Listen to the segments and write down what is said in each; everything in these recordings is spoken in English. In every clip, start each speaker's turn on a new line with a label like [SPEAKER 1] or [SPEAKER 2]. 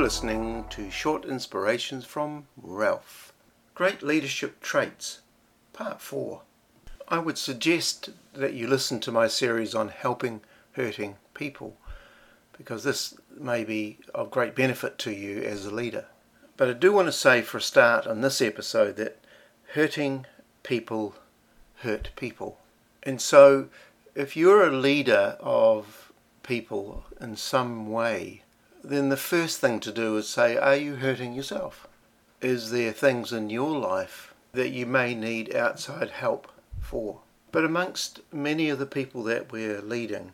[SPEAKER 1] listening to Short Inspirations from Ralph. Great Leadership Traits, Part 4. I would suggest that you listen to my series on helping hurting people because this may be of great benefit to you as a leader. But I do want to say for a start on this episode that hurting people hurt people. And so if you're a leader of people in some way, then the first thing to do is say, Are you hurting yourself? Is there things in your life that you may need outside help for? But amongst many of the people that we're leading,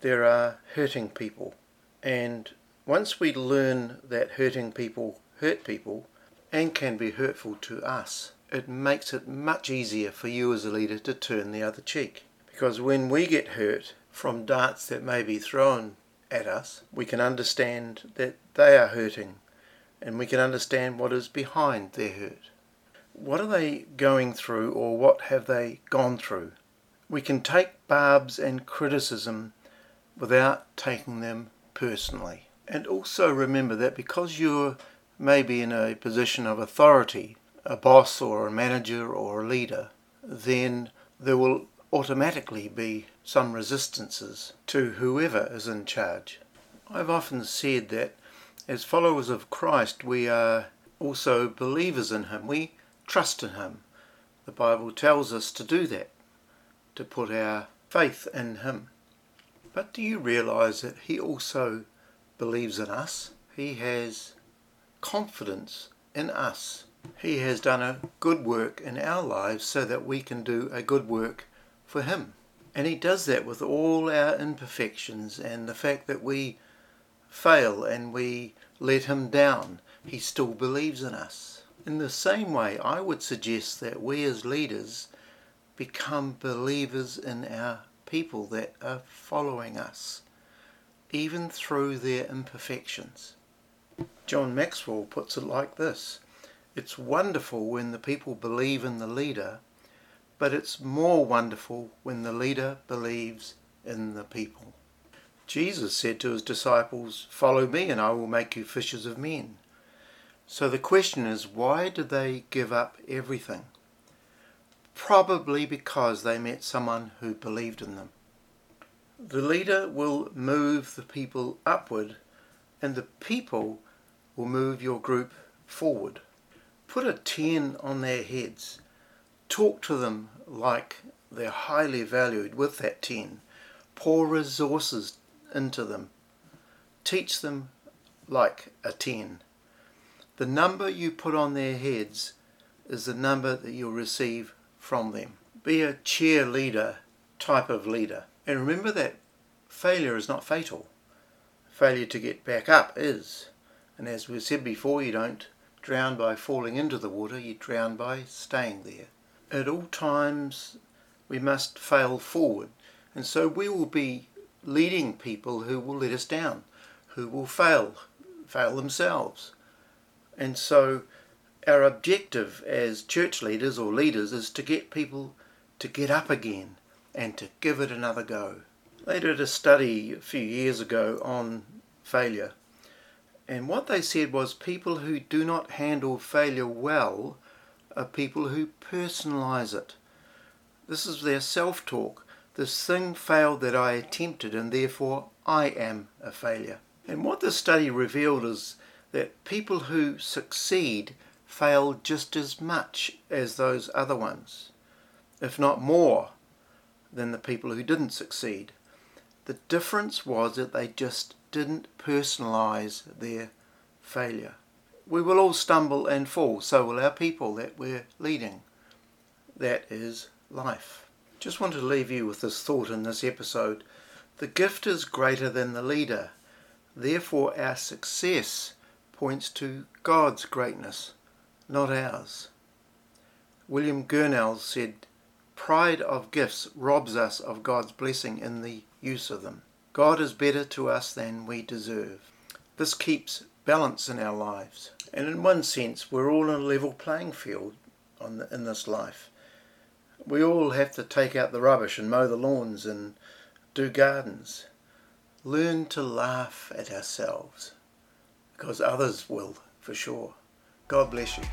[SPEAKER 1] there are hurting people. And once we learn that hurting people hurt people and can be hurtful to us, it makes it much easier for you as a leader to turn the other cheek. Because when we get hurt from darts that may be thrown at us, we can understand that they are hurting and we can understand what is behind their hurt. What are they going through or what have they gone through? We can take barbs and criticism without taking them personally. And also remember that because you're maybe in a position of authority, a boss or a manager or a leader, then there will automatically be some resistances to whoever is in charge. I've often said that as followers of Christ, we are also believers in Him. We trust in Him. The Bible tells us to do that, to put our faith in Him. But do you realize that He also believes in us? He has confidence in us. He has done a good work in our lives so that we can do a good work for Him. And He does that with all our imperfections and the fact that we fail and we let Him down. He still believes in us. In the same way, I would suggest that we as leaders become believers in our people that are following us, even through their imperfections. John Maxwell puts it like this It's wonderful when the people believe in the leader but it's more wonderful when the leader believes in the people. Jesus said to his disciples, Follow me, and I will make you fishers of men. So the question is, why did they give up everything? Probably because they met someone who believed in them. The leader will move the people upward, and the people will move your group forward. Put a 10 on their heads Talk to them like they're highly valued with that 10. Pour resources into them. Teach them like a 10. The number you put on their heads is the number that you'll receive from them. Be a cheerleader type of leader. And remember that failure is not fatal. Failure to get back up is. And as we said before, you don't drown by falling into the water, you drown by staying there at all times we must fail forward. And so we will be leading people who will let us down, who will fail, fail themselves. And so our objective as church leaders or leaders is to get people to get up again and to give it another go. They did a study a few years ago on failure. And what they said was people who do not handle failure well are people who personalize it. This is their self talk. This thing failed that I attempted, and therefore I am a failure. And what this study revealed is that people who succeed fail just as much as those other ones, if not more than the people who didn't succeed. The difference was that they just didn't personalize their failure. We will all stumble and fall, so will our people that we're leading. That is life. Just want to leave you with this thought in this episode. The gift is greater than the leader. Therefore, our success points to God's greatness, not ours. William Gurnall said, Pride of gifts robs us of God's blessing in the use of them. God is better to us than we deserve. This keeps balance in our lives. And in one sense, we're all on a level playing field the, in this life. We all have to take out the rubbish and mow the lawns and do gardens. Learn to laugh at ourselves. because others will for sure. God bless you.